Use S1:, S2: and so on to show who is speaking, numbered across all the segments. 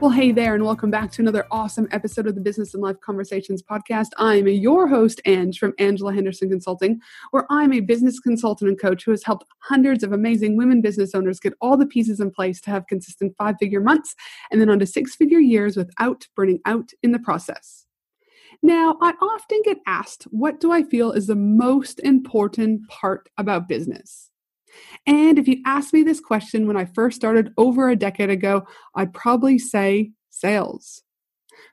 S1: Well, hey there, and welcome back to another awesome episode of the Business and Life Conversations podcast. I'm your host, Ange, from Angela Henderson Consulting, where I'm a business consultant and coach who has helped hundreds of amazing women business owners get all the pieces in place to have consistent five figure months and then on to six figure years without burning out in the process. Now, I often get asked, what do I feel is the most important part about business? And if you asked me this question when I first started over a decade ago, I'd probably say sales.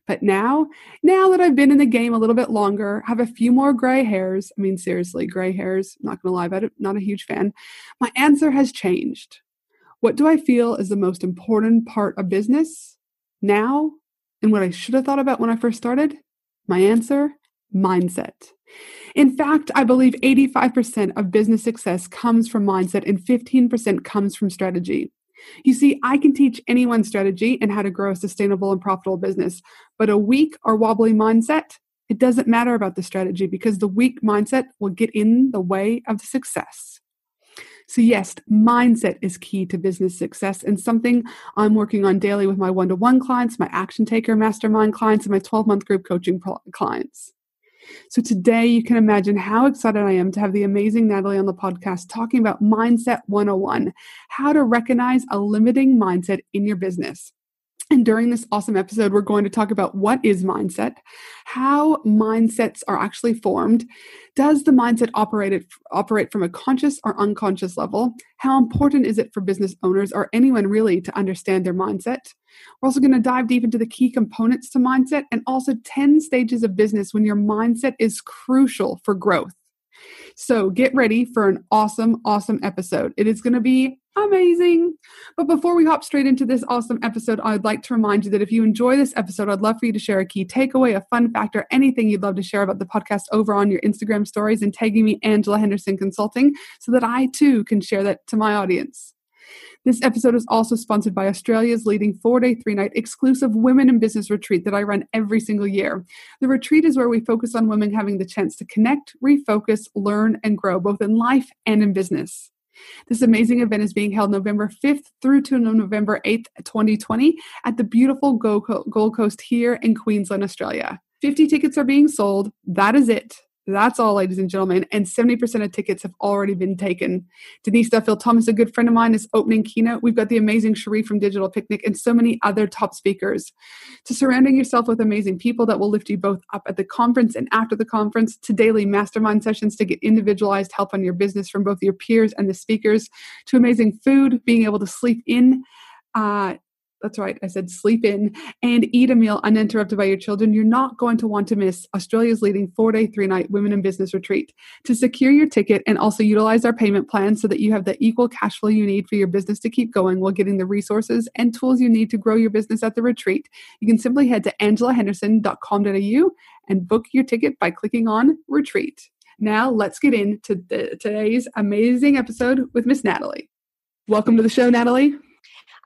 S1: But now, now that I've been in the game a little bit longer, have a few more gray hairs. I mean, seriously, gray hairs, not gonna lie about it, not a huge fan. My answer has changed. What do I feel is the most important part of business now and what I should have thought about when I first started? My answer mindset. In fact, I believe 85% of business success comes from mindset and 15% comes from strategy. You see, I can teach anyone strategy and how to grow a sustainable and profitable business, but a weak or wobbly mindset, it doesn't matter about the strategy because the weak mindset will get in the way of success. So, yes, mindset is key to business success and something I'm working on daily with my one to one clients, my action taker mastermind clients, and my 12 month group coaching clients. So today you can imagine how excited I am to have the amazing Natalie on the podcast talking about Mindset 101, how to recognize a limiting mindset in your business. And during this awesome episode, we're going to talk about what is mindset, how mindsets are actually formed, does the mindset operate, operate from a conscious or unconscious level, how important is it for business owners or anyone really to understand their mindset. We're also going to dive deep into the key components to mindset and also 10 stages of business when your mindset is crucial for growth. So get ready for an awesome, awesome episode. It is going to be amazing. But before we hop straight into this awesome episode, I'd like to remind you that if you enjoy this episode, I'd love for you to share a key takeaway, a fun fact, or anything you'd love to share about the podcast over on your Instagram stories and tagging me, Angela Henderson Consulting, so that I too can share that to my audience. This episode is also sponsored by Australia's leading four day, three night exclusive women in business retreat that I run every single year. The retreat is where we focus on women having the chance to connect, refocus, learn, and grow both in life and in business. This amazing event is being held November 5th through to November 8th, 2020, at the beautiful Gold Coast here in Queensland, Australia. 50 tickets are being sold. That is it. That's all, ladies and gentlemen. And 70% of tickets have already been taken. Denise Duffield Thomas, a good friend of mine, is opening keynote. We've got the amazing Cherie from Digital Picnic and so many other top speakers. To surrounding yourself with amazing people that will lift you both up at the conference and after the conference, to daily mastermind sessions to get individualized help on your business from both your peers and the speakers, to amazing food, being able to sleep in. Uh, that's right, I said sleep in and eat a meal uninterrupted by your children, you're not going to want to miss Australia's leading four day, three night women in business retreat. To secure your ticket and also utilize our payment plan so that you have the equal cash flow you need for your business to keep going while getting the resources and tools you need to grow your business at the retreat, you can simply head to angelahenderson.com.au and book your ticket by clicking on retreat. Now, let's get into the, today's amazing episode with Miss Natalie. Welcome to the show, Natalie.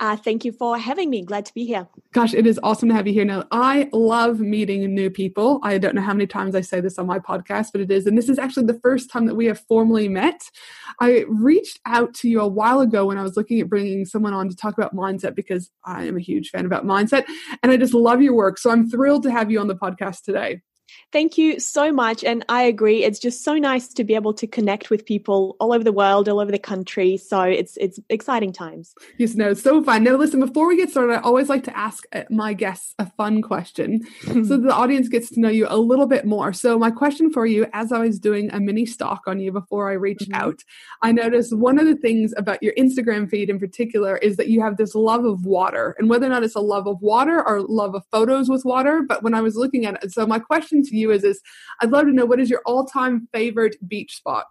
S2: Uh, thank you for having me. Glad to be here.
S1: Gosh, it is awesome to have you here now. I love meeting new people. I don't know how many times I say this on my podcast, but it is. And this is actually the first time that we have formally met. I reached out to you a while ago when I was looking at bringing someone on to talk about mindset because I am a huge fan about mindset and I just love your work. So I'm thrilled to have you on the podcast today.
S2: Thank you so much. And I agree. It's just so nice to be able to connect with people all over the world, all over the country. So it's it's exciting times.
S1: Yes, no, it's so fun. Now, listen, before we get started, I always like to ask uh, my guests a fun question so the audience gets to know you a little bit more. So, my question for you, as I was doing a mini stalk on you before I reached mm-hmm. out, I noticed one of the things about your Instagram feed in particular is that you have this love of water, and whether or not it's a love of water or love of photos with water. But when I was looking at it, so my question to you is, is I'd love to know what is your all time favorite beach spot?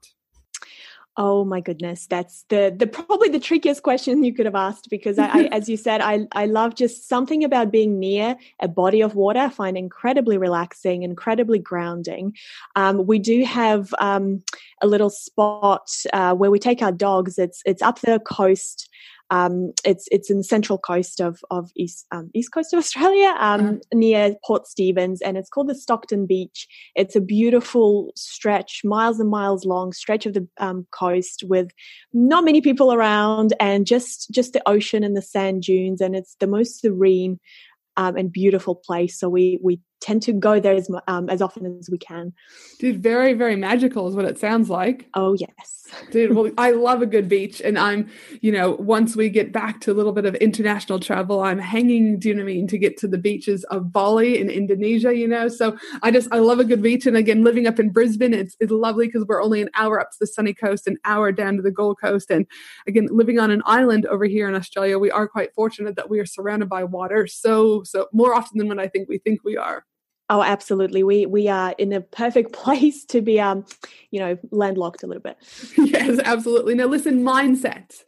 S2: Oh my goodness, that's the the probably the trickiest question you could have asked because I, I, as you said, I I love just something about being near a body of water. I find incredibly relaxing, incredibly grounding. Um, we do have um, a little spot uh, where we take our dogs. It's it's up the coast um, it's it's in the central coast of of east um, east coast of Australia, um, uh-huh. near Port Stephens, and it's called the Stockton Beach. It's a beautiful stretch, miles and miles long stretch of the um, coast with not many people around, and just just the ocean and the sand dunes, and it's the most serene um, and beautiful place. So we we tend to go there as um, as often as we can.
S1: Dude, very very magical is what it sounds like.
S2: Oh yes,
S1: dude. Well, I love a good beach, and I'm you know once we get back to a little bit of international travel, I'm hanging. Do you know what I mean? To get to the beaches of Bali in Indonesia, you know. So I just I love a good beach, and again, living up in Brisbane, it's it's lovely because we're only an hour up to the sunny coast, an hour down to the Gold Coast, and again, living on an island over here in Australia, we are quite fortunate that we are surrounded by water so so more often than what I think we think we are.
S2: Oh, absolutely. We we are in a perfect place to be um, you know, landlocked a little bit.
S1: yes, absolutely. Now listen, mindset.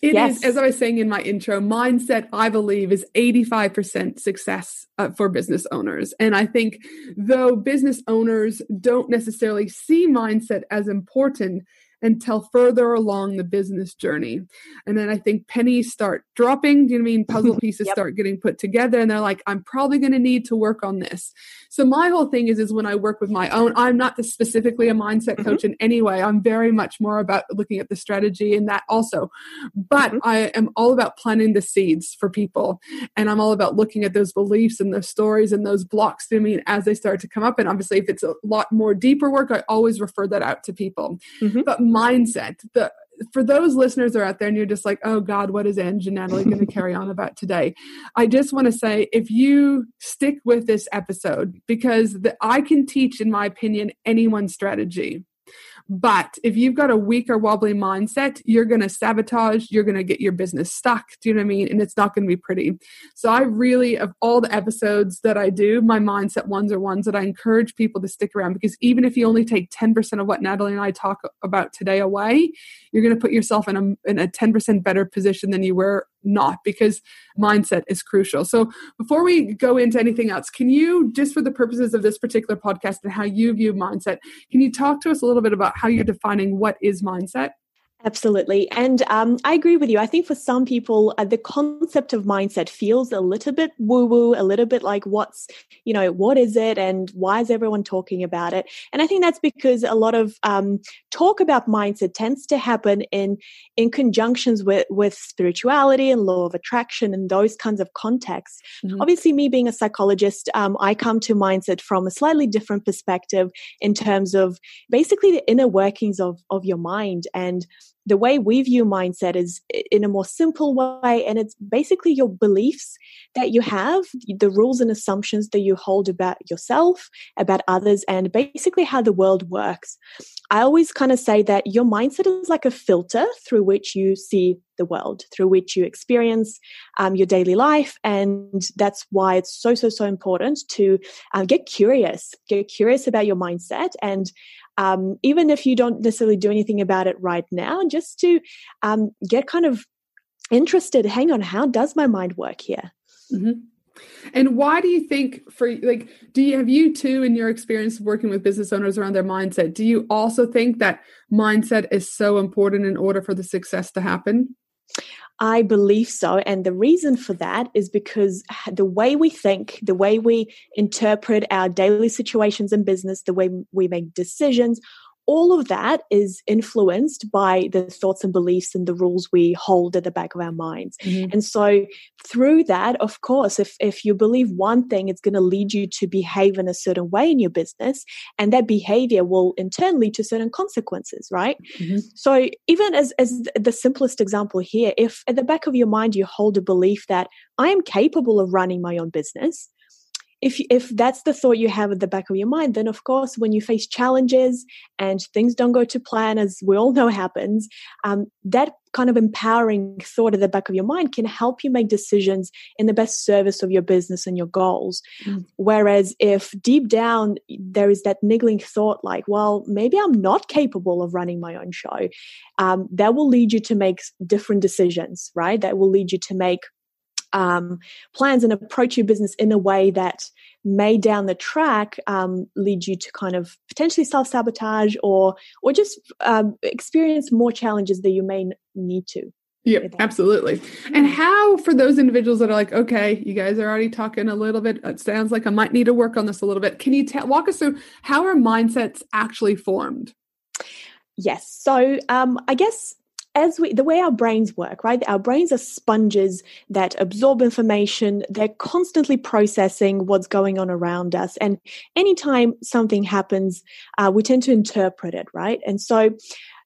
S1: It yes. is, as I was saying in my intro, mindset, I believe, is 85% success uh, for business owners. And I think though business owners don't necessarily see mindset as important, until further along the business journey. And then I think pennies start dropping. Do you know I mean? Puzzle pieces yep. start getting put together and they're like, I'm probably going to need to work on this. So my whole thing is, is when I work with my own, I'm not specifically a mindset mm-hmm. coach in any way. I'm very much more about looking at the strategy and that also. But mm-hmm. I am all about planting the seeds for people. And I'm all about looking at those beliefs and those stories and those blocks. to me as they start to come up. And obviously, if it's a lot more deeper work, I always refer that out to people. Mm-hmm. But mindset, the for those listeners are out there and you're just like, oh God, what is Ange and Natalie going to carry on about today? I just want to say if you stick with this episode, because the, I can teach, in my opinion, anyone's strategy. But if you've got a weak or wobbly mindset, you're going to sabotage, you're going to get your business stuck. Do you know what I mean? And it's not going to be pretty. So I really, of all the episodes that I do, my mindset ones are ones that I encourage people to stick around because even if you only take 10% of what Natalie and I talk about today away, you're going to put yourself in a, in a 10% better position than you were not because mindset is crucial. So before we go into anything else, can you, just for the purposes of this particular podcast and how you view mindset, can you talk to us a little bit about how you're defining what is mindset?
S2: Absolutely. And um, I agree with you. I think for some people, uh, the concept of mindset feels a little bit woo woo, a little bit like what's, you know, what is it and why is everyone talking about it? And I think that's because a lot of um, talk about mindset tends to happen in, in conjunctions with, with spirituality and law of attraction and those kinds of contexts. Mm-hmm. Obviously, me being a psychologist, um, I come to mindset from a slightly different perspective in terms of basically the inner workings of, of your mind and the way we view mindset is in a more simple way and it's basically your beliefs that you have the rules and assumptions that you hold about yourself about others and basically how the world works. I always kind of say that your mindset is like a filter through which you see the world through which you experience um, your daily life and that's why it's so so so important to uh, get curious get curious about your mindset and um, even if you don't necessarily do anything about it right now, just to um, get kind of interested. Hang on, how does my mind work here?
S1: Mm-hmm. And why do you think for like do you have you too in your experience working with business owners around their mindset? Do you also think that mindset is so important in order for the success to happen?
S2: I believe so. And the reason for that is because the way we think, the way we interpret our daily situations in business, the way we make decisions, all of that is influenced by the thoughts and beliefs and the rules we hold at the back of our minds. Mm-hmm. And so through that, of course, if, if you believe one thing, it's going to lead you to behave in a certain way in your business. And that behavior will in turn lead to certain consequences, right? Mm-hmm. So even as, as the simplest example here, if at the back of your mind you hold a belief that I am capable of running my own business, if if that's the thought you have at the back of your mind, then of course, when you face challenges and things don't go to plan, as we all know happens, um, that kind of empowering thought at the back of your mind can help you make decisions in the best service of your business and your goals. Mm. Whereas if deep down there is that niggling thought like, well, maybe I'm not capable of running my own show, um, that will lead you to make different decisions, right? That will lead you to make um, plans and approach your business in a way that may down the track um, lead you to kind of potentially self sabotage or or just um, experience more challenges that you may need to.
S1: Yeah, absolutely. And how for those individuals that are like, okay, you guys are already talking a little bit. It sounds like I might need to work on this a little bit. Can you t- walk us through how are mindsets actually formed?
S2: Yes. So um, I guess as we the way our brains work right? Our brains are sponges that absorb information. They're constantly processing what's going on around us. And anytime something happens uh, we tend to interpret it right? And so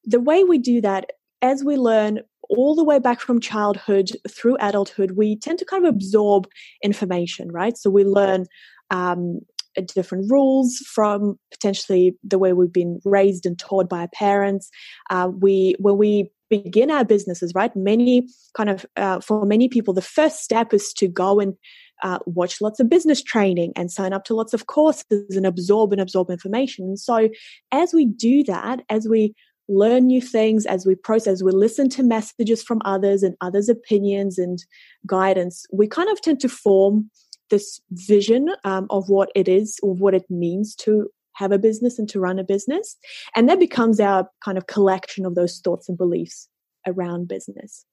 S2: the way we do that as we learn all the way back from childhood through adulthood we tend to kind of absorb information right? So we learn um, different rules from potentially the way we've been raised and taught by our parents. Uh, we when we begin our businesses, right? Many kind of, uh, for many people, the first step is to go and uh, watch lots of business training and sign up to lots of courses and absorb and absorb information. And so, as we do that, as we learn new things, as we process, we listen to messages from others and others' opinions and guidance, we kind of tend to form this vision um, of what it is, of what it means to have a business and to run a business. And that becomes our kind of collection of those thoughts and beliefs around business.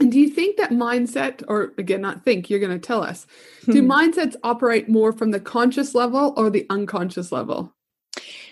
S1: And do you think that mindset, or again, not think, you're going to tell us, do hmm. mindsets operate more from the conscious level or the unconscious level?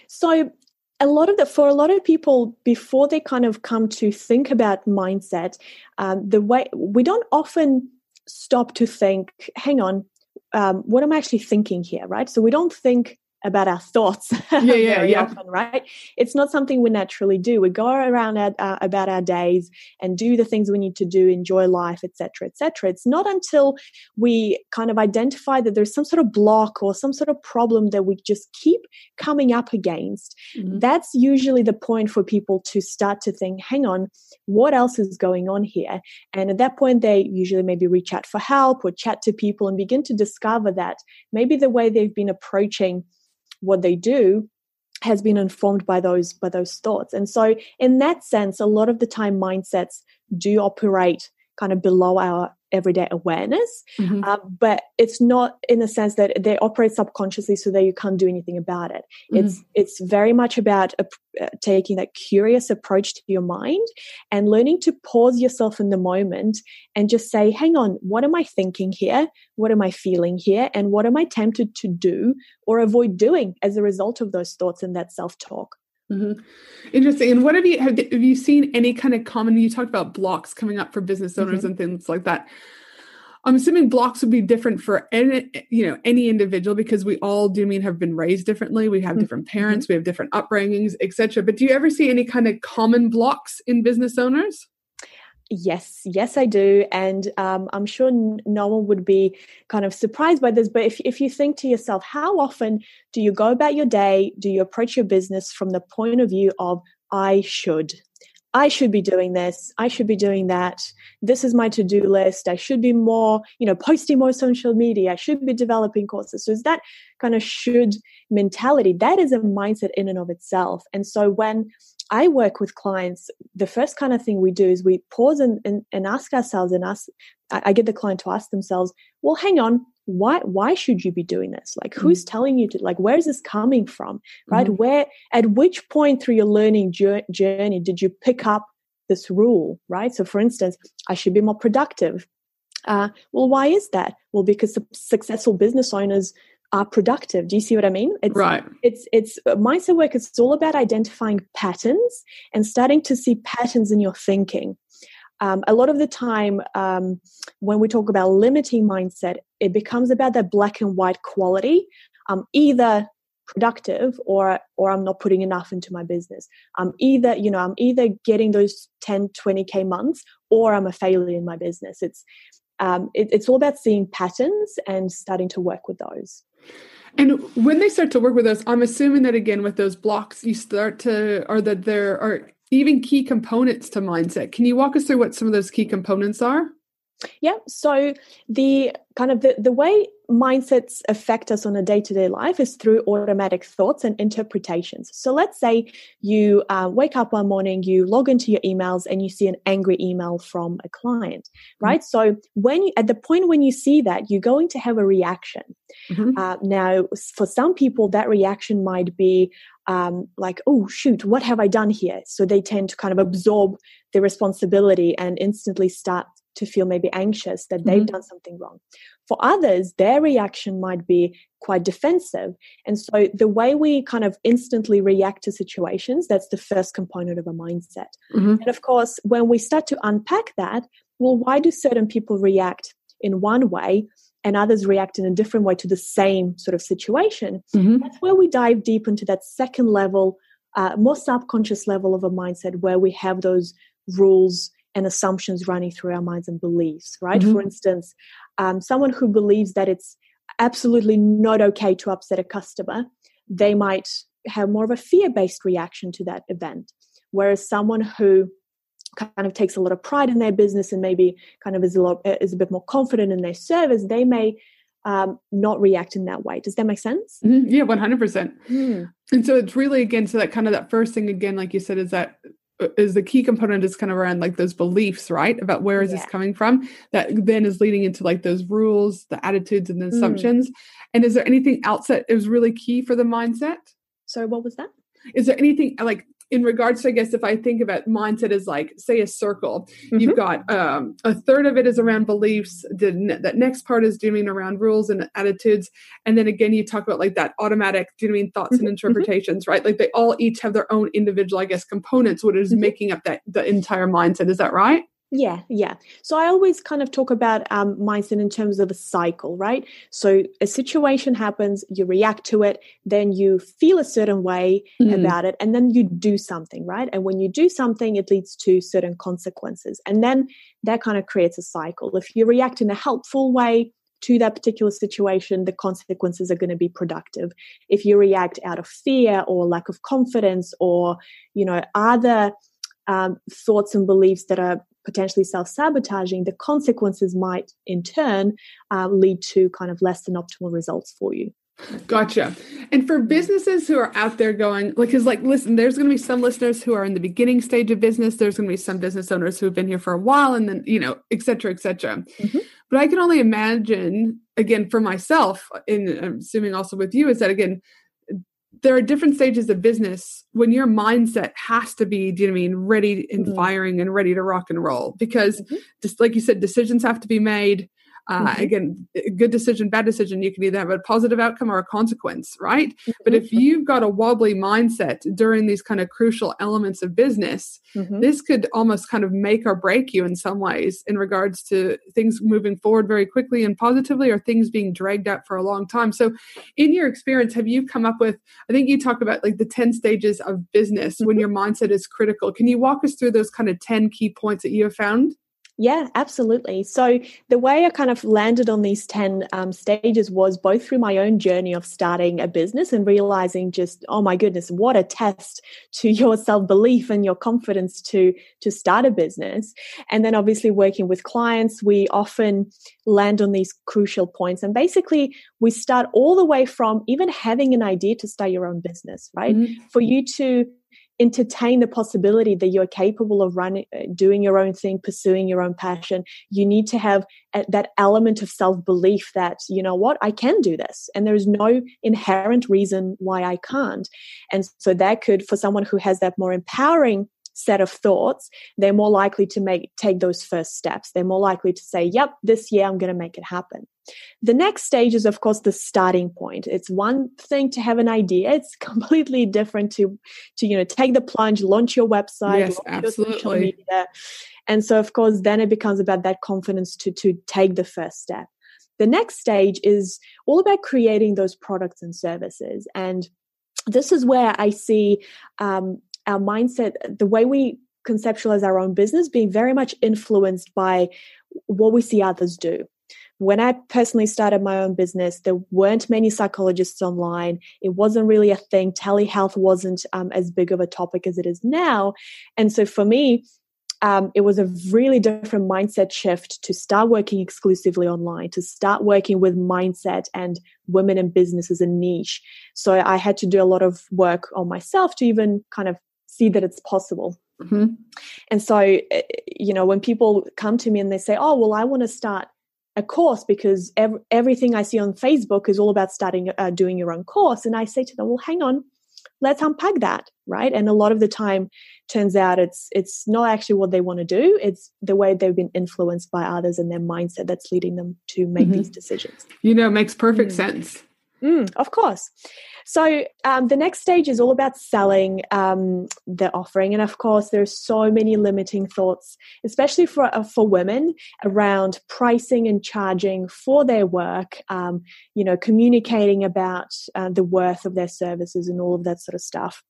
S2: So, a lot of the for a lot of people before they kind of come to think about mindset um, the way we don't often stop to think hang on um, what am i actually thinking here right so we don't think about our thoughts
S1: yeah, yeah, very yeah.
S2: often, right? It's not something we naturally do. We go around our, uh, about our days and do the things we need to do, enjoy life, etc., etc. It's not until we kind of identify that there's some sort of block or some sort of problem that we just keep coming up against. Mm-hmm. That's usually the point for people to start to think, hang on, what else is going on here? And at that point, they usually maybe reach out for help or chat to people and begin to discover that maybe the way they've been approaching what they do has been informed by those by those thoughts. And so in that sense a lot of the time mindsets do operate kind of below our everyday awareness. Mm-hmm. uh, but it's not in the sense that they operate subconsciously so that you can't do anything about it. Mm-hmm. it's it's very much about uh, taking that curious approach to your mind and learning to pause yourself in the moment and just say hang on what am i thinking here? What am i feeling here? And what am i tempted to do or avoid doing as a result of those thoughts and that self-talk
S1: Mm-hmm. Interesting. And what have you have, have you seen any kind of common? You talked about blocks coming up for business owners mm-hmm. and things like that. I'm assuming blocks would be different for any you know any individual because we all do mean have been raised differently. We have mm-hmm. different parents, we have different upbringings, etc. But do you ever see any kind of common blocks in business owners?
S2: Yes, yes, I do, and um, I'm sure no one would be kind of surprised by this. But if if you think to yourself, how often do you go about your day? Do you approach your business from the point of view of I should? I should be doing this. I should be doing that. This is my to do list. I should be more, you know, posting more social media. I should be developing courses. So, is that kind of should mentality? That is a mindset in and of itself. And so, when I work with clients, the first kind of thing we do is we pause and, and, and ask ourselves and ask, I, I get the client to ask themselves, well, hang on, why why should you be doing this like who's mm. telling you to like where is this coming from right mm. where at which point through your learning journey did you pick up this rule right so for instance i should be more productive uh, well why is that well because successful business owners are productive. Do you see what I mean?
S1: It's, right.
S2: It's it's uh, mindset work. It's all about identifying patterns and starting to see patterns in your thinking. Um, a lot of the time, um, when we talk about limiting mindset, it becomes about that black and white quality. Um, either productive or or i'm not putting enough into my business. I'm either you know i'm either getting those 10 20k months or i'm a failure in my business. It's um, it, it's all about seeing patterns and starting to work with those.
S1: And when they start to work with us, I'm assuming that again with those blocks, you start to, or that there are even key components to mindset. Can you walk us through what some of those key components are?
S2: Yeah. So the kind of the, the way mindsets affect us on a day-to-day life is through automatic thoughts and interpretations so let's say you uh, wake up one morning you log into your emails and you see an angry email from a client mm-hmm. right mm-hmm. so when you at the point when you see that you're going to have a reaction mm-hmm. uh, now for some people that reaction might be um, like oh shoot what have i done here so they tend to kind of absorb the responsibility and instantly start to feel maybe anxious that they've mm-hmm. done something wrong. For others, their reaction might be quite defensive. And so the way we kind of instantly react to situations, that's the first component of a mindset. Mm-hmm. And of course, when we start to unpack that, well, why do certain people react in one way and others react in a different way to the same sort of situation? Mm-hmm. That's where we dive deep into that second level, uh, more subconscious level of a mindset where we have those rules and assumptions running through our minds and beliefs, right? Mm-hmm. For instance, um, someone who believes that it's absolutely not okay to upset a customer, they might have more of a fear based reaction to that event. Whereas someone who kind of takes a lot of pride in their business and maybe kind of is a lot is a bit more confident in their service, they may um, not react in that way. Does that make sense?
S1: Mm-hmm. Yeah, one hundred percent. Hmm. And so it's really again, so that kind of that first thing again, like you said, is that is the key component is kind of around like those beliefs right about where is yeah. this coming from that then is leading into like those rules the attitudes and the mm. assumptions mm. and is there anything else that is really key for the mindset
S2: so what was that
S1: is there anything like in regards to, I guess, if I think about mindset as like, say, a circle, mm-hmm. you've got um, a third of it is around beliefs. The, that next part is doing around rules and attitudes. And then again, you talk about like that automatic, do you mean thoughts mm-hmm. and mm-hmm. interpretations, right? Like they all each have their own individual, I guess, components, what is mm-hmm. making up that the entire mindset. Is that right?
S2: Yeah, yeah. So I always kind of talk about um, mindset in terms of a cycle, right? So a situation happens, you react to it, then you feel a certain way mm. about it, and then you do something, right? And when you do something, it leads to certain consequences. And then that kind of creates a cycle. If you react in a helpful way, to that particular situation, the consequences are going to be productive. If you react out of fear or lack of confidence or, you know, other um, thoughts and beliefs that are potentially self sabotaging, the consequences might in turn uh, lead to kind of less than optimal results for you.
S1: Gotcha. And for businesses who are out there going, like, because, like, listen, there's going to be some listeners who are in the beginning stage of business. There's going to be some business owners who have been here for a while and then, you know, et cetera, et cetera. Mm-hmm. But I can only imagine, again, for myself, and I'm assuming also with you, is that, again, there are different stages of business when your mindset has to be, do you know I mean, ready and mm-hmm. firing and ready to rock and roll because mm-hmm. just like you said, decisions have to be made. Uh, mm-hmm. Again, good decision, bad decision, you can either have a positive outcome or a consequence, right? Mm-hmm. But if you've got a wobbly mindset during these kind of crucial elements of business, mm-hmm. this could almost kind of make or break you in some ways in regards to things moving forward very quickly and positively or things being dragged out for a long time. So, in your experience, have you come up with, I think you talk about like the 10 stages of business when mm-hmm. your mindset is critical. Can you walk us through those kind of 10 key points that you have found?
S2: Yeah, absolutely. So the way I kind of landed on these 10 um, stages was both through my own journey of starting a business and realizing just, oh my goodness, what a test to your self-belief and your confidence to, to start a business. And then obviously working with clients, we often land on these crucial points. And basically we start all the way from even having an idea to start your own business, right? Mm-hmm. For you to entertain the possibility that you're capable of running uh, doing your own thing pursuing your own passion. You need to have that element of self-belief that you know what i can do this and there's no inherent reason why i can't. And so that could for someone who has that more empowering set of thoughts, they're more likely to make take those first steps. They're more likely to say, "Yep, this year I'm going to make it happen." The next stage is, of course, the starting point. It's one thing to have an idea; it's completely different to to you know take the plunge, launch your website,
S1: yes, absolutely. Media.
S2: And so, of course, then it becomes about that confidence to to take the first step. The next stage is all about creating those products and services and this is where I see um, our mindset, the way we conceptualize our own business being very much influenced by what we see others do when I personally started my own business, there weren't many psychologists online. It wasn't really a thing. Telehealth wasn't um, as big of a topic as it is now. And so for me, um, it was a really different mindset shift to start working exclusively online, to start working with mindset and women in business as a niche. So I had to do a lot of work on myself to even kind of see that it's possible. Mm-hmm. And so, eh, you know, when people come to me and they say, oh, well, I want to start a course because ev- everything I see on Facebook is all about starting uh, doing your own course. And I say to them, well, hang on, let's unpack that, right? And a lot of the time, turns out it's it's not actually what they want to do. It's the way they've been influenced by others and their mindset that's leading them to make mm-hmm. these decisions.
S1: You know, it makes perfect mm. sense.
S2: Mm, of course. So um, the next stage is all about selling um, the offering, and of course, there are so many limiting thoughts, especially for uh, for women, around pricing and charging for their work. Um, you know, communicating about uh, the worth of their services and all of that sort of stuff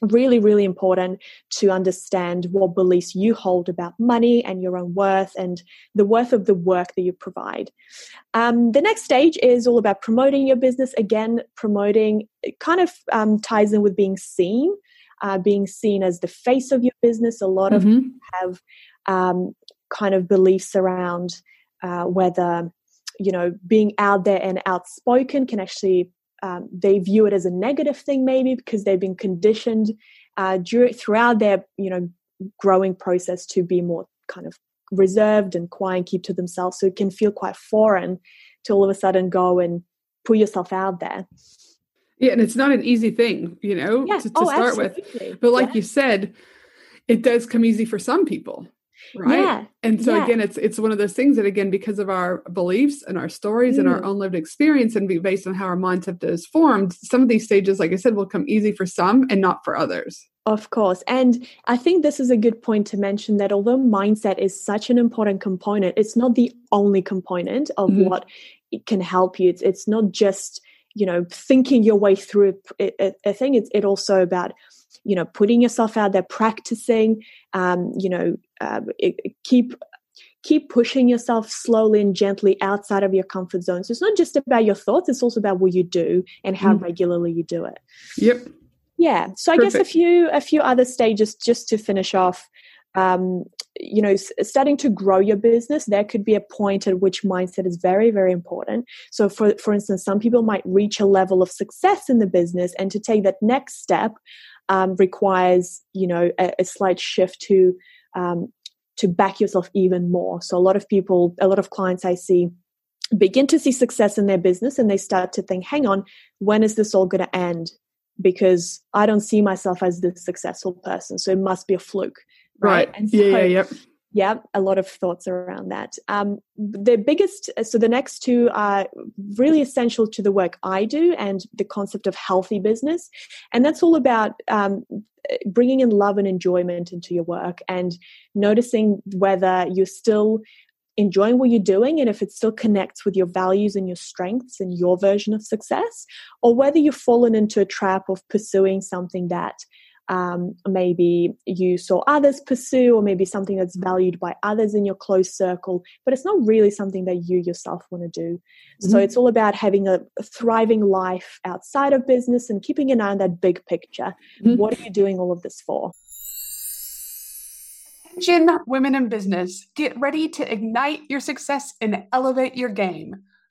S2: really, really important to understand what beliefs you hold about money and your own worth and the worth of the work that you provide. Um, the next stage is all about promoting your business. Again, promoting kind of um, ties in with being seen, uh, being seen as the face of your business. A lot mm-hmm. of people have um, kind of beliefs around uh, whether you know being out there and outspoken can actually um, they view it as a negative thing maybe because they've been conditioned uh, during, throughout their you know growing process to be more kind of reserved and quiet and keep to themselves. So it can feel quite foreign to all of a sudden go and put yourself out there.
S1: Yeah and it's not an easy thing you know to, to oh, start absolutely. with but like yeah. you said it does come easy for some people right yeah. and so yeah. again it's it's one of those things that again because of our beliefs and our stories mm. and our mm. own lived experience and be based on how our mindset is formed some of these stages like i said will come easy for some and not for others
S2: of course. And I think this is a good point to mention that although mindset is such an important component, it's not the only component of mm-hmm. what it can help you. It's, it's not just, you know, thinking your way through a, a, a thing. It's it also about you know putting yourself out there practicing um, you know uh, keep keep pushing yourself slowly and gently outside of your comfort zone. So it's not just about your thoughts it's also about what you do and how mm. regularly you do it.
S1: Yep.
S2: Yeah. So i guess a few a few other stages just to finish off um, you know starting to grow your business there could be a point at which mindset is very very important. So for for instance some people might reach a level of success in the business and to take that next step um, requires you know a, a slight shift to um, to back yourself even more. So a lot of people, a lot of clients I see begin to see success in their business and they start to think, hang on, when is this all going to end? Because I don't see myself as this successful person. So it must be a fluke.
S1: Right. right. And so, yeah, yeah, yeah
S2: yeah a lot of thoughts around that. Um, the biggest so the next two are really essential to the work i do and the concept of healthy business. And that's all about um, bringing in love and enjoyment into your work and noticing whether you're still enjoying what you're doing and if it still connects with your values and your strengths and your version of success or whether you've fallen into a trap of pursuing something that um, maybe you saw others pursue, or maybe something that's valued by others in your close circle, but it's not really something that you yourself want to do. Mm-hmm. So it's all about having a, thriving life outside of business and keeping an eye on that big picture. Mm-hmm. What are you doing all of this for?
S3: Attention, women in business, get ready to ignite your success and elevate your game.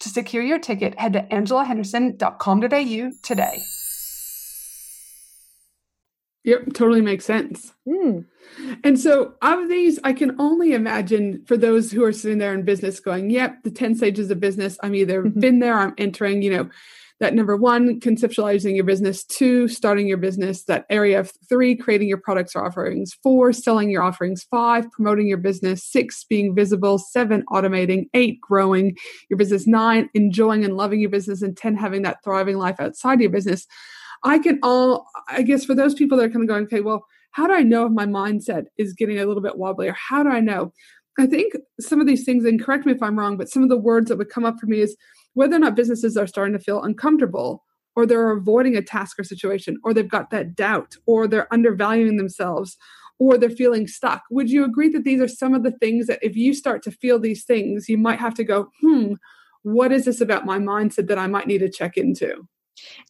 S3: To secure your ticket, head to angelahenderson.com.au today.
S1: Yep, totally makes sense.
S2: Mm.
S1: And so, of these, I can only imagine for those who are sitting there in business going, yep, the 10 stages of business, I'm either
S2: Mhm.
S1: been there, I'm entering, you know, that number one, conceptualizing your business, two, starting your business, that area of three, creating your products or offerings, four, selling your offerings, five, promoting your business, six, being visible, seven, automating, eight, growing your business, nine, enjoying and loving your business, and 10, having that thriving life outside your business. I can all, I guess, for those people that are kind of going, okay, well, how do I know if my mindset is getting a little bit wobbly or how do I know? I think some of these things, and correct me if I'm wrong, but some of the words that would come up for me is whether or not businesses are starting to feel uncomfortable or they're avoiding a task or situation or they've got that doubt or they're undervaluing themselves or they're feeling stuck. Would you agree that these are some of the things that if you start to feel these things, you might have to go, hmm, what is this about my mindset that I might need to check into?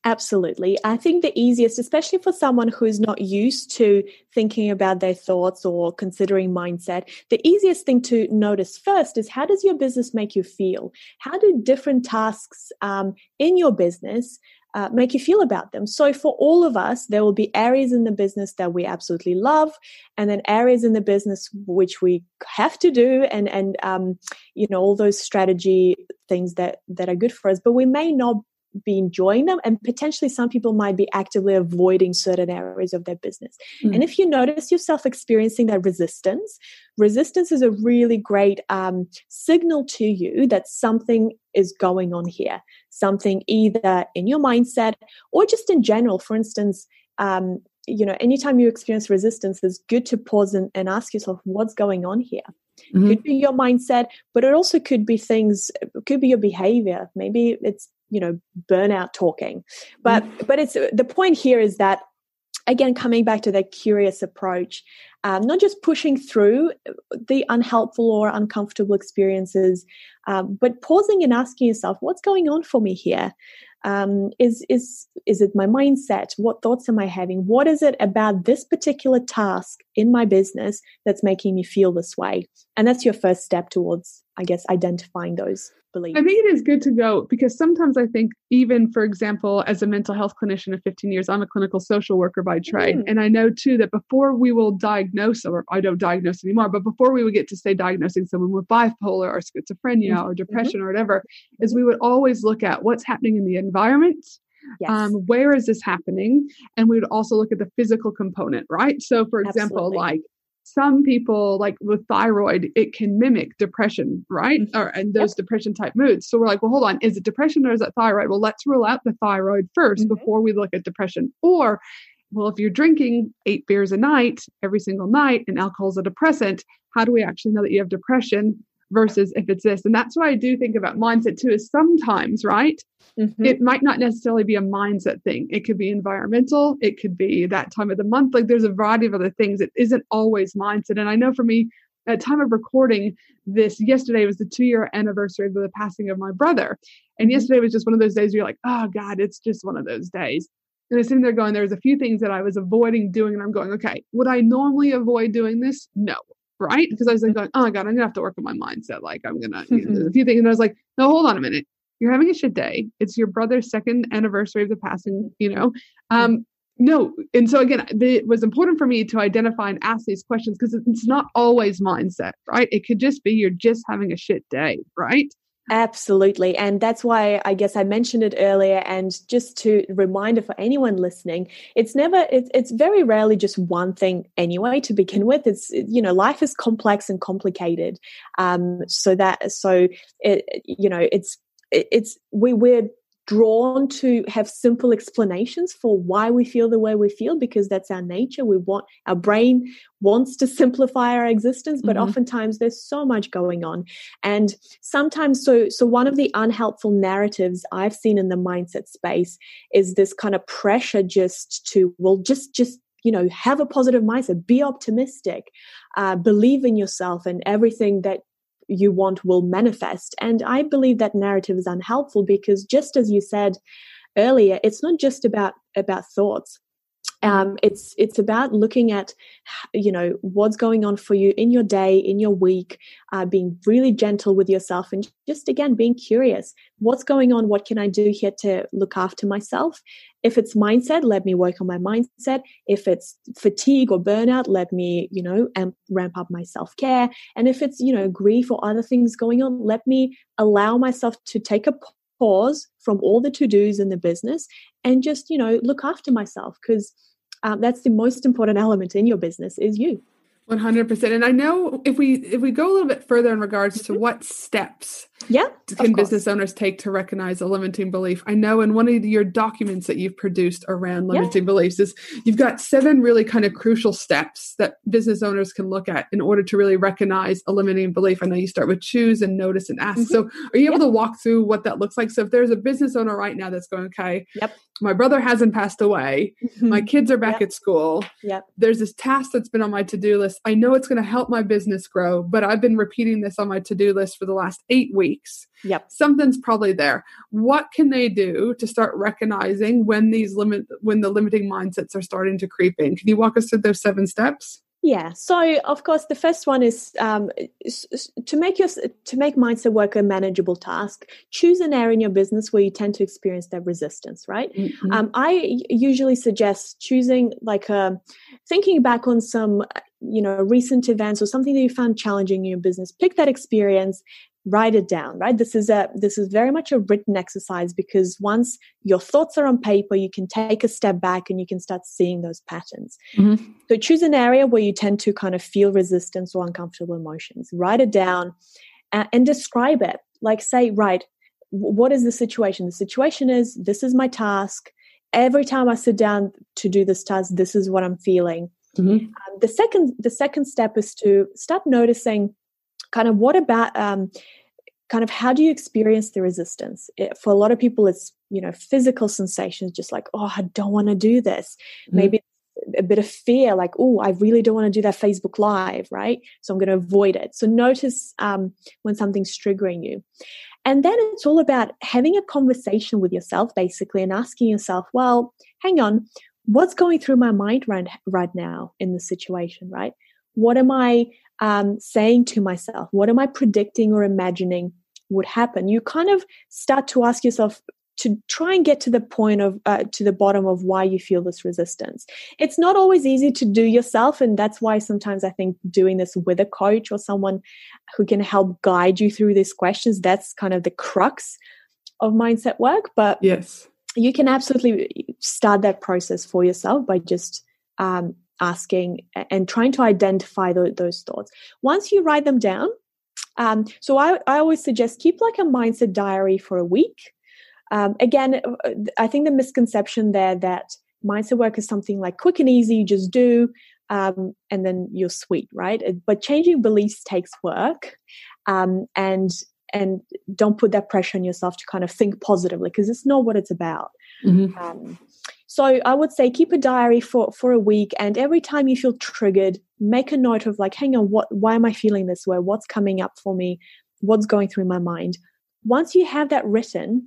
S2: Absolutely. I think the easiest, especially for someone who's not used to thinking about their thoughts or considering mindset, the easiest thing to notice first is how does your business make you feel? How do different tasks um, in your business uh, make you feel about them. So, for all of us, there will be areas in the business that we absolutely love, and then areas in the business which we have to do, and and um, you know all those strategy things that that are good for us. But we may not be enjoying them and potentially some people might be actively avoiding certain areas of their business mm. and if you notice yourself experiencing that resistance resistance is a really great um, signal to you that something is going on here something either in your mindset or just in general for instance um, you know anytime you experience resistance it's good to pause and, and ask yourself what's going on here Mm-hmm. could be your mindset but it also could be things could be your behavior maybe it's you know burnout talking. But mm. but it's the point here is that again coming back to that curious approach um, not just pushing through the unhelpful or uncomfortable experiences um, but pausing and asking yourself what's going on for me here? Um, is is is it my mindset? What thoughts am i having? What is it about this particular task in my business that's making me feel this way? And that's your first step towards i guess identifying those beliefs
S1: i think it is good to go because sometimes i think even for example as a mental health clinician of 15 years i'm a clinical social worker by trade mm. and i know too that before we will diagnose or i don't diagnose anymore but before we would get to say diagnosing someone with bipolar or schizophrenia mm-hmm. or depression mm-hmm. or whatever is we would always look at what's happening in the environment Yes. Um, where is this happening? And we would also look at the physical component, right? So, for example, Absolutely. like some people, like with thyroid, it can mimic depression, right? Mm-hmm. Or and those yep. depression type moods. So we're like, well, hold on, is it depression or is it thyroid? Well, let's rule out the thyroid 1st mm-hmm. before we look at depression. Or well, if you're drinking eight beers a night every single night and alcohol is a depressant, how do we actually know that you have depression? Versus if it's this. And that's what I do think about mindset too, is sometimes, right? Mm-hmm. It might not necessarily be a mindset thing. It could be environmental, it could be that time of the month. Like there's a variety of other things. It isn't always mindset. And I know for me, at time of recording this yesterday was the two year anniversary of the passing of my brother and mm-hmm. yesterday was just one of those days where you're like oh god it's just one of those days and i'm sitting there going there's a few things that i was avoiding doing and i'm going okay would i normally avoid doing this no right? Because I was like, mm-hmm. going, oh my God, I'm gonna have to work on my mindset. Like I'm gonna you know, a mm-hmm. few things. And I was like, no, hold on a minute. You're having a shit day. It's your brother's second anniversary of the passing, you know. Mm-hmm. Um, no. And so again, it was important for me to identify and ask these questions because it's not always mindset, right? It could just be you're just having a shit day, right?
S2: Absolutely. And that's why I guess I mentioned it earlier. And just to reminder for anyone listening, it's never, it's, it's very rarely just one thing anyway to begin with. It's, you know, life is complex and complicated. Um, so that, so it, you know, it's, it's, we, we're drawn to have simple explanations for why we feel the way we feel because that's our nature we want our brain wants to simplify our existence but mm-hmm. oftentimes there's so much going on and sometimes so so one of the unhelpful narratives i've seen in the mindset space is this kind of pressure just to well just just you know have a positive mindset be optimistic uh, believe in yourself and everything that you want will manifest. And I believe that narrative is unhelpful because just as you said earlier, it's not just about about thoughts. Um, it's it's about looking at you know what's going on for you in your day in your week uh, being really gentle with yourself and just again being curious. What's going on? What can i do here to look after myself? If it's mindset let me work on my mindset. If it's fatigue or burnout let me you know amp, ramp up my self-care. And if it's you know grief or other things going on let me allow myself to take a pause from all the to-dos in the business and just you know look after myself because um, that's the most important element in your business is you
S1: 100% and i know if we if we go a little bit further in regards to mm-hmm. what steps
S2: yeah
S1: can business owners take to recognize a limiting belief i know in one of your documents that you've produced around limiting yeah. beliefs is you've got seven really kind of crucial steps that business owners can look at in order to really recognize a limiting belief i know you start with choose and notice and ask mm-hmm. so are you able to walk through what that looks like so if there's a business owner right now that's going okay
S2: yep
S1: my brother hasn't passed away mm-hmm. my kids are back
S2: yep.
S1: at school
S2: yep.
S1: there's this task that's been on my to-do list i know it's going to help my business grow but i've been repeating this on my to-do list for the last eight weeks
S2: yep
S1: something's probably there what can they do to start recognizing when these limit when the limiting mindsets are starting to creep in can you walk us through those seven steps
S2: yeah. So of course, the first one is, um, to make your to make mindset work a manageable task. Choose an area in your business where you tend to experience that resistance. Right. Mm-hmm. Um, I usually suggest choosing like a um, thinking back on some you know recent events or something that you found challenging in your business. Pick that experience write it down right? This is a this is very much a written exercise because once your thoughts are on paper you can take a step back and you can start seeing those patterns. Mm-hmm. so choose an area where you tend to kind of feel resistance or uncomfortable emotions. Write it down uh, and describe it. Like say right what is the situation? The situation is this is my task. Every time i sit down to do this task this is what i'm feeling. Mm-hmm. um, the second the second step is to start noticing kind of what about um, kind of how do you experience the resistance? It, for a lot of people it's you know physical sensations just like oh i don't want to do this. Mm-hmm. maybe a bit of fear like oh i really don't want to do that facebook live right? So i'm going to avoid it. So notice um, when something's triggering you. And then it's all about having a conversation with yourself basically and asking yourself well hang on what's going through my mind right, right now in the situation right? What am i um, saying to myself? What am I predicting or imagining would happen? You kind of start to ask yourself to try and get to the point of uh, to the bottom of why you feel this resistance it's not always easy to do yourself and that's why sometimes i think doing this with a coach or someone who can help guide you through these questions that's kind of the crux of mindset work but
S1: yes
S2: you can absolutely start that process for yourself by just um, asking and trying to identify those thoughts. Once you write them down, um, so I, I always suggest keep like a mindset diary for a week. Um, again, uh, I think the misconception there that mindset work is something like quick and easy, you just do, um, and then you're sweet, right? But changing beliefs takes work, um, and and don't put that pressure on yourself to kind of think positively because it's not what it's about. Mm-hmm. Um, so I would say keep a diary for for a week, and every time you feel triggered, make a note of like, hang on, what? Why am I feeling this way? What's coming up for me? What's going through my mind? Once you have that written,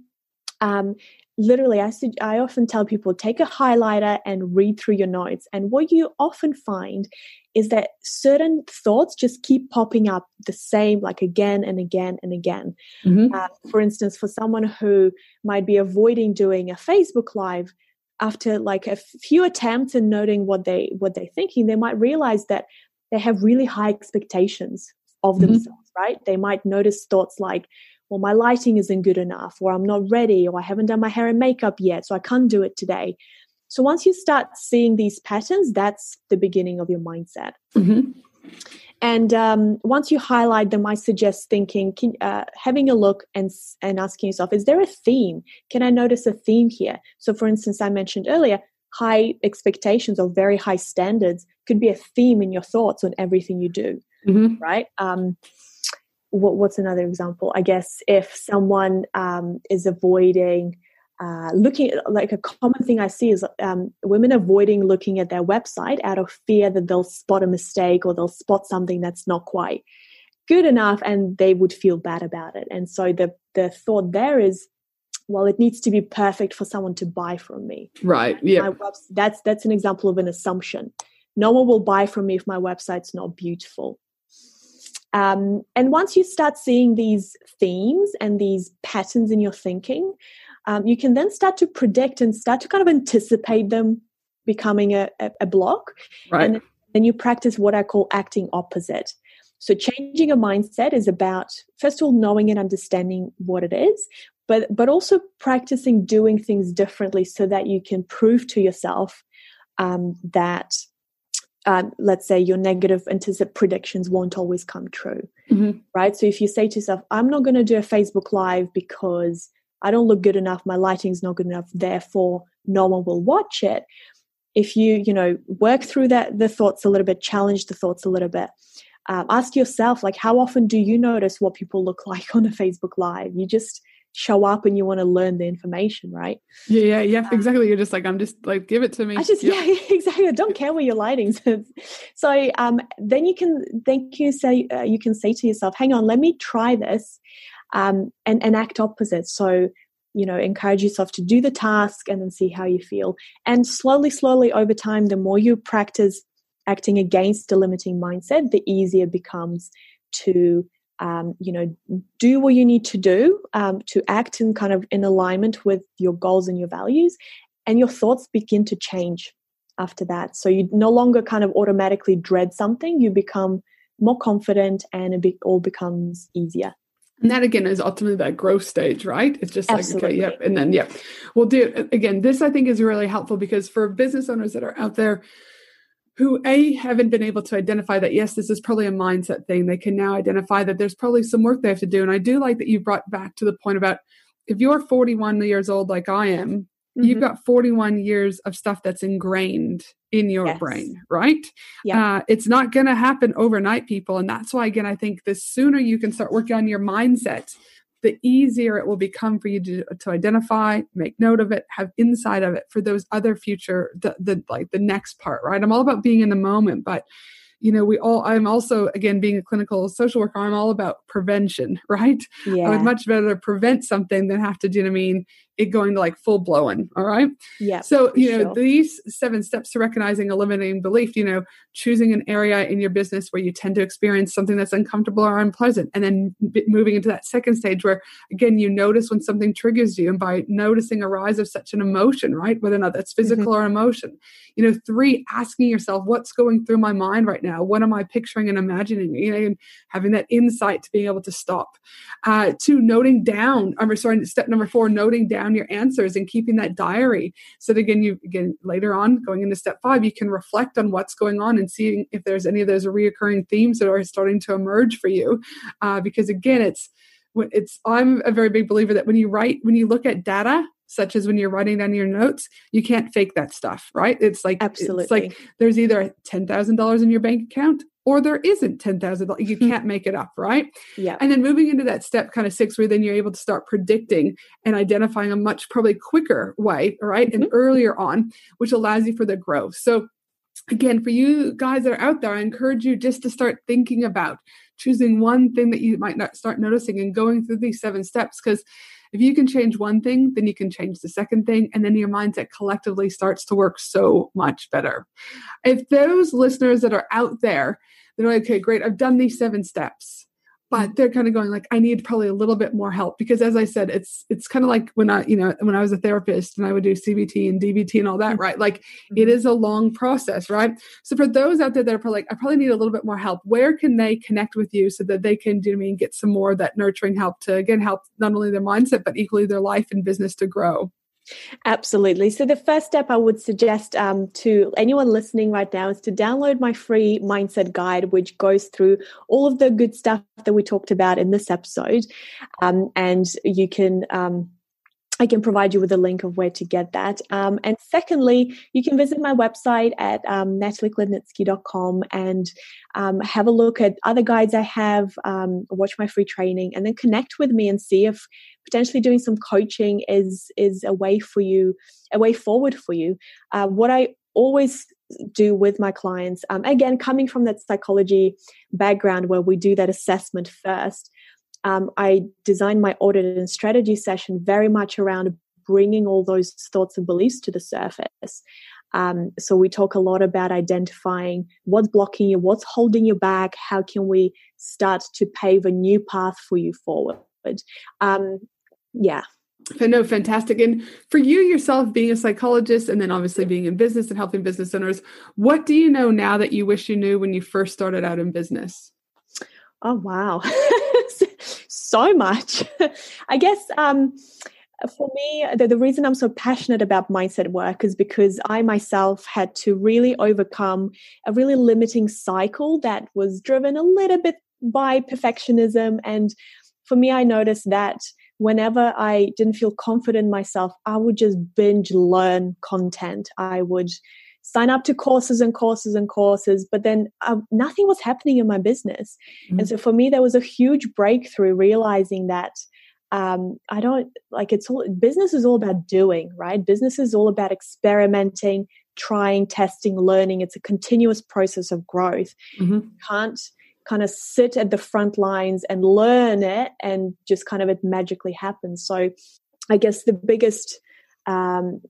S2: um, literally I, I often tell people take a highlighter and read through your notes and what you often find is that certain thoughts just keep popping up the same like again and again and again mm-hmm. uh, for instance for someone who might be avoiding doing a facebook live after like a few attempts and noting what they what they're thinking they might realize that they have really high expectations of mm-hmm. themselves right they might notice thoughts like well my lighting isn't good enough or i'm not ready or i haven't done my hair and makeup yet so i can't do it today so once you start seeing these patterns that's the beginning of your mindset mm-hmm. And um, once you highlight them, I suggest thinking, can, uh, having a look and and asking yourself, is there a theme? Can I notice a theme here? So, for instance, I mentioned earlier, high expectations or very high standards could be a theme in your thoughts on everything you do, mm-hmm. right? Um, what, what's another example? I guess if someone um, is avoiding uh, looking like a common thing I see is um, women avoiding looking at their website out of fear that they'll spot a mistake or they'll spot something that's not quite good enough and they would feel bad about it. And so the the thought there is well it needs to be perfect for someone to buy from me.
S1: Right yeah.
S2: that's that's an example of an assumption. No one will buy from me if my website's not beautiful. Um, and once you start seeing these themes and these patterns in your thinking um, you can then start to predict and start to kind of anticipate them becoming a, a, a block
S1: right.
S2: and then you practice what i call acting opposite so changing a mindset is about first of all knowing and understanding what it is, but but also practicing doing things differently so that you can prove to yourself um, that um, let's say your negative anticipated predictions won't always come true
S1: mm-hmm.
S2: right so if you say to yourself i'm not going to do a facebook live because i don't look good enough. My lighting's not good enough. Therefore no one will watch it. If you you know work through that the thoughts a little bit challenge the thoughts a little bit. Um, ask yourself like how often do you notice what people look like on a facebook live? You just show up and you want to learn the information right?
S1: Yeah yeah yeah um, exactly. You're just like i'm just like give it to me.
S2: I just yep. yeah exactly. I don't care where your lighting's so um then you can then you say uh, you can say to yourself hang on let me try this um and and act opposite so you know encourage yourself to do the task and then see how you feel and slowly slowly over time the more you practice acting against a limiting mindset, the easier it becomes to um, you know do what you need to do um, to act in kind of in alignment with your goals and your values, and your thoughts begin to change after that. So you no longer kind of automatically dread something; you become more confident, and it be- all becomes easier.
S1: And that again is ultimately that growth stage, right? It's just
S2: Absolutely.
S1: like, okay, yep. And then, yep. Well, do it. again, this I think is really helpful because for business owners that are out there who a haven't been able to identify that yes this is probably a mindset thing they can now identify that there's probably some work they have to do and i do like that you brought back to the point about if you're 41 years old like i am mm-hmm. you've got 41 years of stuff that's ingrained in your yes. brain right
S2: yeah.
S1: Uh, it's not going to happen overnight people and that's why again i think the sooner you can start working on your mindset the easier it will become for you to, to identify, make note of it, have inside of it for those other future, the, the like the next part, right? I'm all about being in the moment, but you know, we all, I'm also, again, being a clinical social worker, I'm all about prevention, right?
S2: Yeah.
S1: I would much rather prevent something than have to, do you know I mean? It going to like full blowing. All right.
S2: Yeah.
S1: So, you know, sure. these seven steps to recognizing a limiting belief, you know, choosing an area in your business where you tend to experience something that's uncomfortable or unpleasant. And then moving into that second stage where, again, you notice when something triggers you. And by noticing a rise of such an emotion, right? Whether or not that's physical mm-hmm. or emotion. You know, three, asking yourself, what's going through my mind right now? What am I picturing and imagining? You know, and having that insight to being able to stop. Uh, two, noting down, I'm sorry, step number four, noting down down your answers and keeping that diary so that again you again later on going into step five you can reflect on what's going on and seeing if there's any of those reoccurring themes that are starting to emerge for you. Uh, because again it's it's i'm a very big believer that when you write when you look at data such as when you're writing down your notes, you can't fake that stuff, right? It's like
S2: absolutely
S1: it's like there's either ten thousand dollars in your bank account or there isn't ten thousand dollars. You hmm. can't make it up, right?
S2: Yeah.
S1: And then moving into that step kind of six, where then you're able to start predicting and identifying a much probably quicker way, right, mm-hmm. and earlier on, which allows you for the growth. So again, for you guys that are out there, I encourage you just to start thinking about choosing one thing that you might not start noticing and going through these seven steps because if you can change one thing, then you can change the second thing, and then your mindset collectively starts to work so much better. If those listeners that are out there, they're like, okay, great, I've done these seven steps but they're kind of going like i need probably a little bit more help because as i said it's it's kind of like when i you know when i was a therapist and i would do cbt and dbt and all that right? Like mm-hmm. it is a long process right? So for those out there that are probably like i probably need a little bit more help where can they connect with you so that they can do me and get some more of that nurturing help to again help not only their mindset but equally their life and business to grow
S2: Absolutely. So, the first step I would suggest um, to anyone listening right now is to download my free mindset guide, which goes through all of the good stuff that we talked about in this episode. Um, and you can um, I can provide you with a link of where to get that. Um, and secondly, you can visit my website at um, nataliekladnitski.com and um, have a look at other guides I have, um, watch my free training, and then connect with me and see if potentially doing some coaching is is a way for you, a way forward for you. Uh, what I always do with my clients, um, again, coming from that psychology background where we do that assessment first um, I designed my audit and strategy session very much around bringing all those thoughts and beliefs to the surface. Um, so we talk a lot about identifying what's blocking you, what's holding you back, how can we start to pave a new path for you forward. Um, yeah.
S1: No, fantastic. And for you yourself, being a psychologist and then obviously being in business and helping business owners, what do you know now that you wish you knew when you first started out in business?
S2: Oh, wow. so much. I guess um, for me, the, the reason I'm so passionate about mindset work is because I myself had to really overcome a really limiting cycle that was driven a little bit by perfectionism. And for me, I noticed that whenever I didn't feel confident in myself, I would just binge learn content. I would sign up to courses and courses and courses, but then uh, nothing was happening in my business. Mm-hmm. And so for me, there was a huge breakthrough realizing that um, I don't like it's all business is all about doing, right? Business is all about experimenting, trying, testing, learning. It's a continuous process of growth. Mm-hmm. You can't kind of sit at the front lines and learn it and just kind of it magically happens. So I guess the biggest um,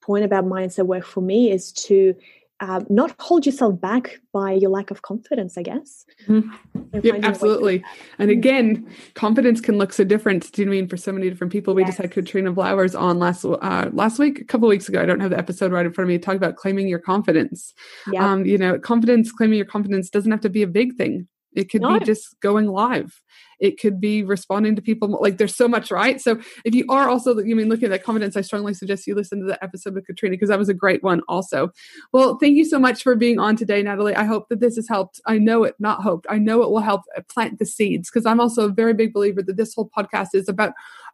S2: point about mindset work for me is to uh, not hold yourself back by your lack of confidence, I guess.
S1: Mm-hmm. Yep, absolutely. And mm. again, confidence can look so different. Do you mean for so many different people? We yes. just had Katrina Blowers on last uh, last week, a couple weeks ago. I don't have the episode right in front of me. Talk about claiming your confidence. Yep. Um, you know, confidence, claiming your confidence doesn't have to be a big thing. It could no. be just going live. It could be responding to people like there's so much right? So if you are also you mean looking at that confidence i strongly suggest you listen to the episode with katrina because that was a great one also. Well thank you so much for being on today natalie. I hope that this has helped. I know it not hoped. I know it will help uh, plant the seeds because i'm also a very big believer that this whole podcast is about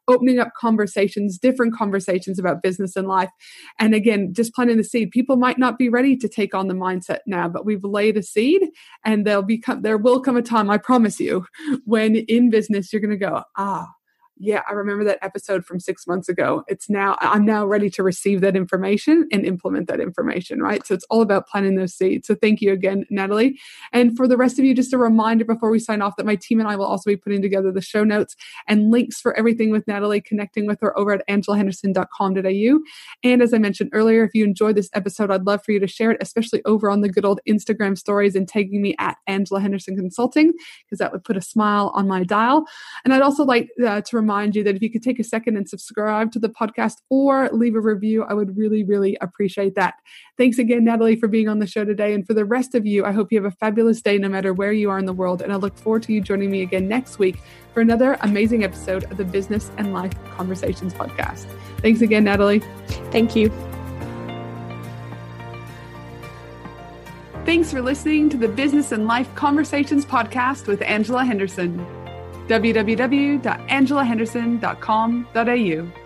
S1: opening up conversations, different conversations about business and life. And again, just planting the seed. People might not be ready to take on the mindset now, but we've laid a seed and there'll become there will come a time, I promise you, when in business you're gonna go, ah, yeah, I remember that episode from six months ago. It's now, I'm now ready to receive that information and implement that information, right? So it's all about planting those seeds. So thank you again, Natalie. And for the rest of you, just a reminder before we sign off that my team and I will also be putting together the show notes and links for everything with Natalie, connecting with her over at angelahenderson.com.au. And as I mentioned earlier, if you enjoyed this episode, I'd love for you to share it, especially over on the good old Instagram stories and tagging me at Angela Henderson Consulting, because that would put a smile on my dial. And I'd also like uh, to remind you that if you could take a second and subscribe to the podcast or leave a review, I would really, really appreciate that. Thanks again, Natalie, for being on the show today. And for the rest of you, I hope you have a fabulous day no matter where you are in the world. And I look forward to you joining me again next week for another amazing episode of the Business and Life Conversations podcast. Thanks again, Natalie.
S2: Thank you.
S1: Thanks for listening to the Business and Life Conversations podcast with Angela Henderson www.angelahenderson.com.au.